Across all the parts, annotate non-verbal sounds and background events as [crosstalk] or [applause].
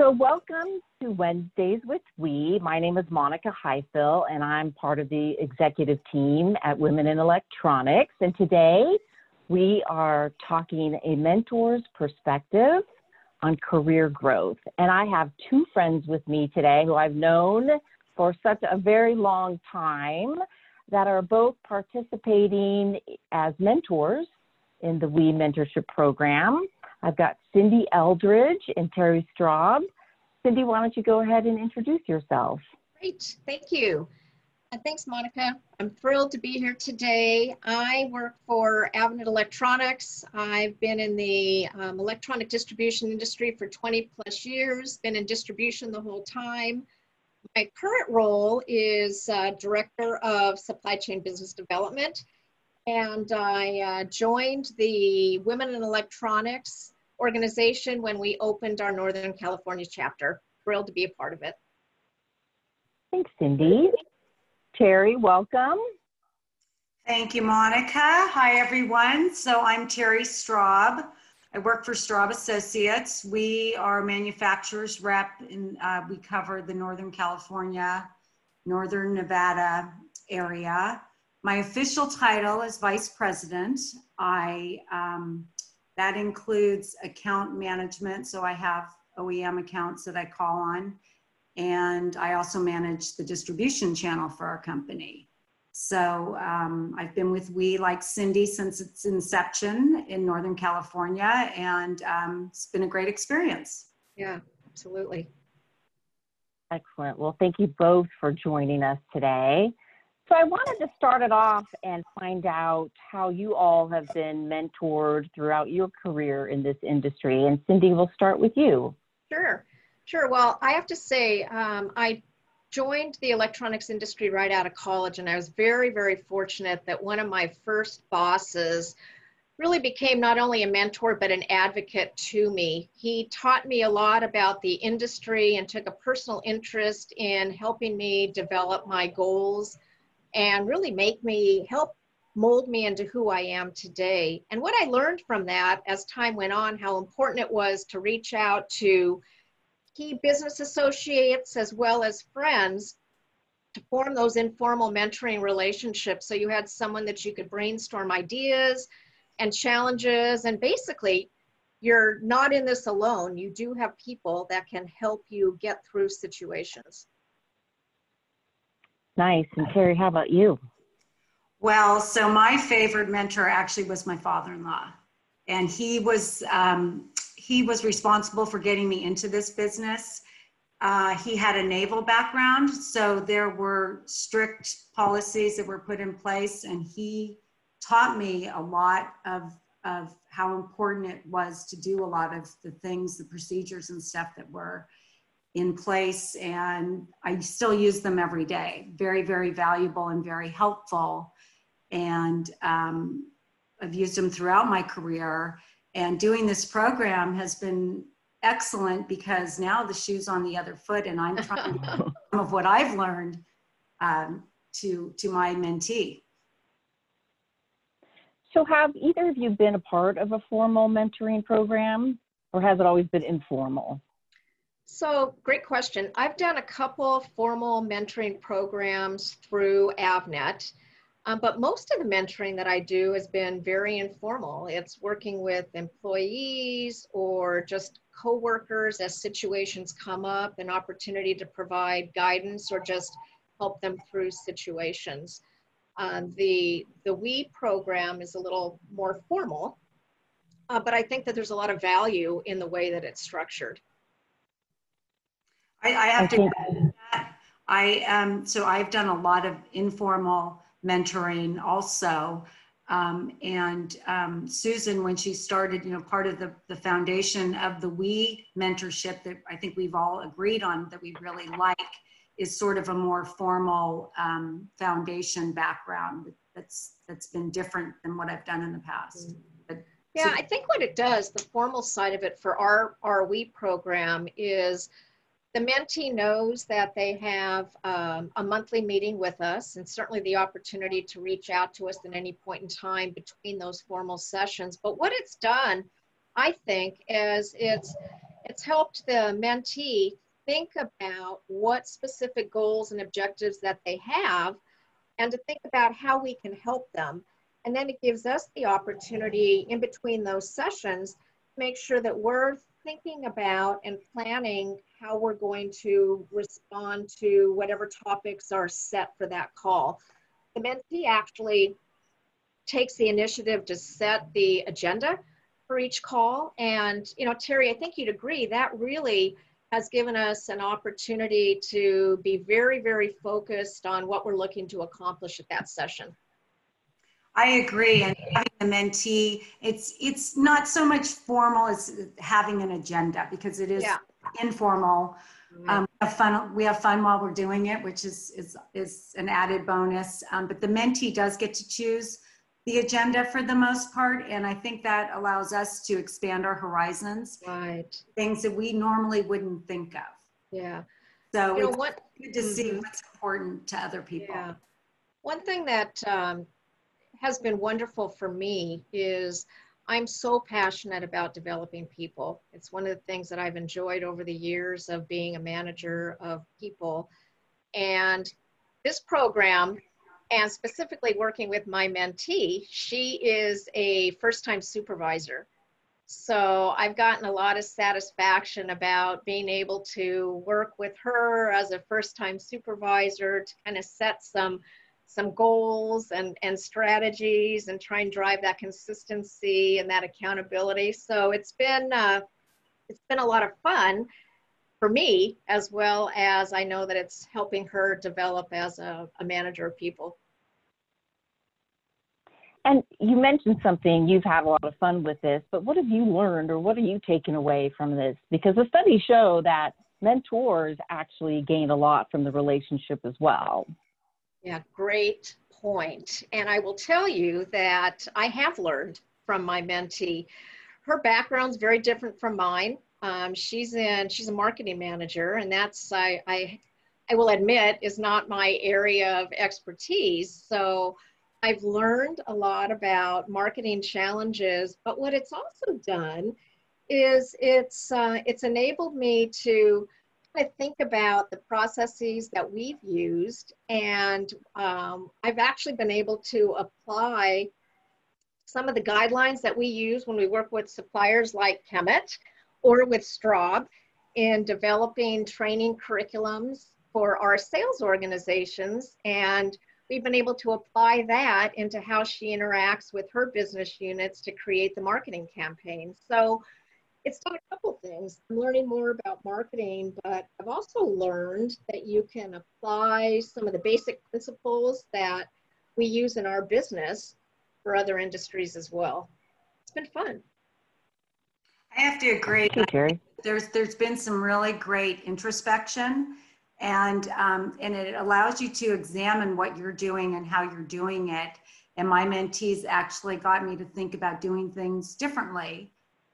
So, welcome to Wednesdays with We. My name is Monica Highfill, and I'm part of the executive team at Women in Electronics. And today we are talking a mentor's perspective on career growth. And I have two friends with me today who I've known for such a very long time that are both participating as mentors in the We Mentorship Program. I've got Cindy Eldridge and Terry Straub. Cindy, why don't you go ahead and introduce yourself? Great, thank you. And thanks, Monica. I'm thrilled to be here today. I work for Avnet Electronics. I've been in the um, electronic distribution industry for 20 plus years, been in distribution the whole time. My current role is uh, Director of Supply Chain Business Development and I uh, joined the Women in Electronics organization when we opened our Northern California chapter. Thrilled to be a part of it. Thanks, Cindy. Terry, welcome. Thank you, Monica. Hi, everyone. So I'm Terry Straub. I work for Straub Associates. We are manufacturers rep, and uh, we cover the Northern California, Northern Nevada area. My official title is vice president. I um, that includes account management, so I have OEM accounts that I call on, and I also manage the distribution channel for our company. So um, I've been with We like Cindy since its inception in Northern California, and um, it's been a great experience. Yeah, absolutely. Excellent. Well, thank you both for joining us today. So I wanted to start it off and find out how you all have been mentored throughout your career in this industry. And Cindy, we'll start with you. Sure, sure. Well, I have to say, um, I joined the electronics industry right out of college, and I was very, very fortunate that one of my first bosses really became not only a mentor but an advocate to me. He taught me a lot about the industry and took a personal interest in helping me develop my goals and really make me help mold me into who I am today. And what I learned from that as time went on, how important it was to reach out to key business associates as well as friends to form those informal mentoring relationships. So you had someone that you could brainstorm ideas and challenges, and basically, you're not in this alone. You do have people that can help you get through situations. Nice. And Terry, how about you? Well, so my favorite mentor actually was my father-in-law, and he was um, he was responsible for getting me into this business. Uh, he had a naval background, so there were strict policies that were put in place, and he taught me a lot of of how important it was to do a lot of the things, the procedures and stuff that were in place and I still use them every day. Very, very valuable and very helpful. And um, I've used them throughout my career. And doing this program has been excellent because now the shoe's on the other foot and I'm trying to [laughs] some of what I've learned um, to, to my mentee. So have either of you been a part of a formal mentoring program or has it always been informal? So, great question. I've done a couple formal mentoring programs through Avnet, um, but most of the mentoring that I do has been very informal. It's working with employees or just coworkers as situations come up, an opportunity to provide guidance or just help them through situations. Um, the the We program is a little more formal, uh, but I think that there's a lot of value in the way that it's structured. I, I have I to think- that. I um, so I've done a lot of informal mentoring also. Um, and um, Susan, when she started, you know, part of the, the foundation of the We mentorship that I think we've all agreed on that we really like is sort of a more formal um, foundation background that's that's been different than what I've done in the past. But, yeah, so- I think what it does, the formal side of it for our our We program is the mentee knows that they have um, a monthly meeting with us and certainly the opportunity to reach out to us at any point in time between those formal sessions. But what it's done, I think, is it's it's helped the mentee think about what specific goals and objectives that they have and to think about how we can help them. And then it gives us the opportunity in between those sessions to make sure that we're thinking about and planning how we're going to respond to whatever topics are set for that call. The mentee actually takes the initiative to set the agenda for each call. And, you know, Terry, I think you'd agree that really has given us an opportunity to be very, very focused on what we're looking to accomplish at that session. I agree. And having a mentee, it's it's not so much formal as having an agenda because it is yeah. informal. Mm-hmm. Um, we have fun. We have fun while we're doing it, which is is is an added bonus. Um, but the mentee does get to choose the agenda for the most part, and I think that allows us to expand our horizons. Right. Things that we normally wouldn't think of. Yeah. So you know, what, good to mm-hmm. see what's important to other people. Yeah. One thing that um, has been wonderful for me is I'm so passionate about developing people. It's one of the things that I've enjoyed over the years of being a manager of people. And this program, and specifically working with my mentee, she is a first time supervisor. So I've gotten a lot of satisfaction about being able to work with her as a first time supervisor to kind of set some some goals and, and strategies and try and drive that consistency and that accountability. So it's been uh, it's been a lot of fun for me as well as I know that it's helping her develop as a, a manager of people. And you mentioned something, you've had a lot of fun with this, but what have you learned or what are you taking away from this? Because the studies show that mentors actually gain a lot from the relationship as well. Yeah, great point. And I will tell you that I have learned from my mentee. Her background's very different from mine. Um, she's in she's a marketing manager, and that's I, I I will admit is not my area of expertise. So I've learned a lot about marketing challenges, but what it's also done is it's uh, it's enabled me to I think about the processes that we've used, and um, I've actually been able to apply some of the guidelines that we use when we work with suppliers like Kemet or with Straub in developing training curriculums for our sales organizations. And we've been able to apply that into how she interacts with her business units to create the marketing campaign. So it's done a couple things. I'm learning more about marketing, but I've also learned that you can apply some of the basic principles that we use in our business for other industries as well. It's been fun. I have to agree. Thank you, Terry. There's there's been some really great introspection, and um, and it allows you to examine what you're doing and how you're doing it. And my mentees actually got me to think about doing things differently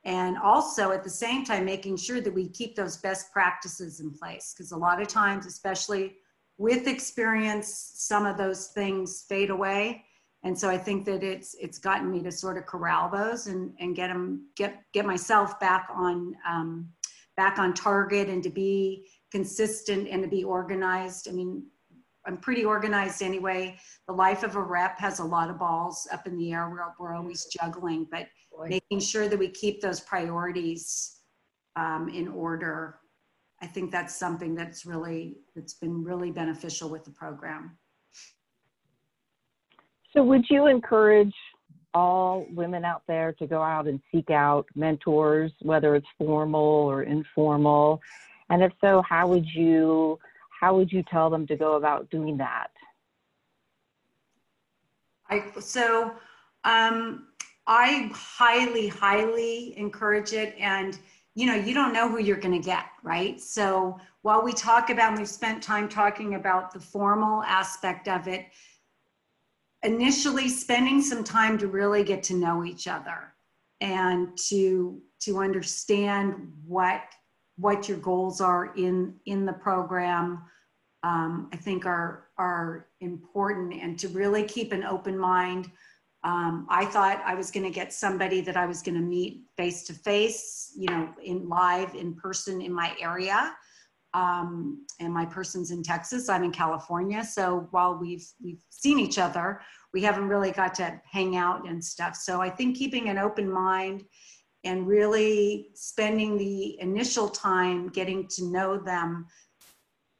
and also at the same time making sure that we keep those best practices in place because a lot of times especially with experience some of those things fade away. And so i think that it's it's gotten me to sort of corral those and and get them get get myself back on um, back on target and to be consistent and to be organized. I mean i'm pretty organized anyway the life of a rep has a lot of balls up in the air we're, we're always juggling but making sure that we keep those priorities um, in order. I think that's something that's really, that's been really beneficial with the program. So would you encourage all women out there to go out and seek out mentors, whether it's formal or informal? And if so, how would you, how would you tell them to go about doing that? I, so um, I highly, highly encourage it. And, you know, you don't know who you're going to get, right? So while we talk about, we've spent time talking about the formal aspect of it, initially spending some time to really get to know each other and to to understand what what your goals are in in the program um, i think are are important and to really keep an open mind Um, I thought I was going to get somebody that I was going to meet face to face, you know, in live, in person in my area. Um, and my person's in Texas. I'm in California. So while we've we've seen each other, we haven't really got to hang out and stuff. So I think keeping an open mind and really spending the initial time getting to know them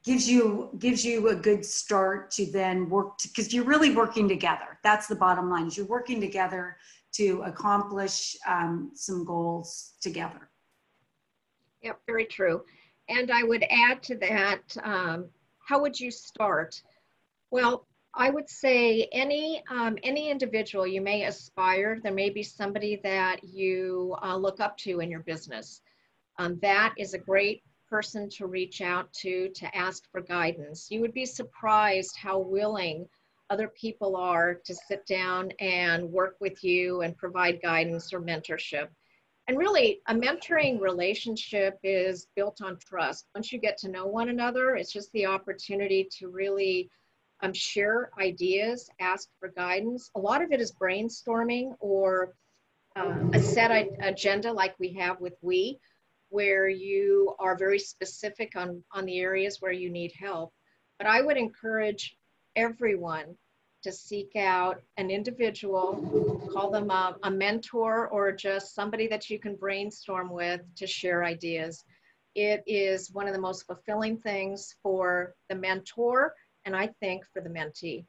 gives you gives you a good start to then work because you're really working together. That's the bottom line is you're working together to accomplish um, some goals together. Yep very true. And i would add to that um, how would you start? Well i would say any um, any individual you may aspire there may be somebody that you uh, look up to in your business um, that is a great person to reach out to to ask for guidance. You would be surprised how willing other people are to sit down and work with you and provide guidance or mentorship. And really, a mentoring relationship is built on trust. Once you get to know one another, it's just the opportunity to really um, share ideas, ask for guidance. A lot of it is brainstorming or uh, a set agenda like we have with We where you are very specific on, on the areas where you need help. But I would encourage everyone to seek out an individual, call them a, a, mentor or just somebody that you can brainstorm with to share ideas. It is one of the most fulfilling things for the mentor and I think for the mentee.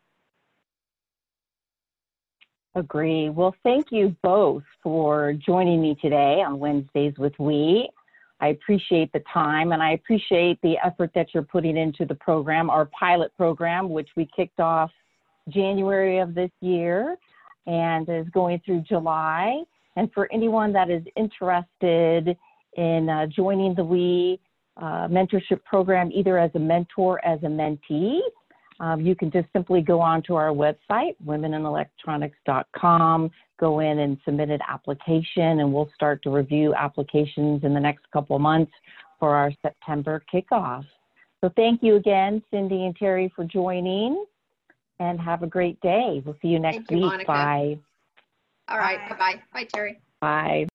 Agree. Well, thank you both for joining me today on Wednesdays with We. I appreciate the time and I appreciate the effort that you're putting into the program, our pilot program, which we kicked off January of this year and is going through July. And for anyone that is interested in uh, joining the We uh, mentorship program, either as a mentor, as a mentee, um, you can just simply go on to our website, womenelectronics.com, go in and submit an application, and we'll start to review applications in the next couple months for our September kickoff. So thank you again, Cindy and Terry, for joining, and have a great day. We'll see you next you, week. Bye. All right. Bye-bye. Bye, Terry. Bye.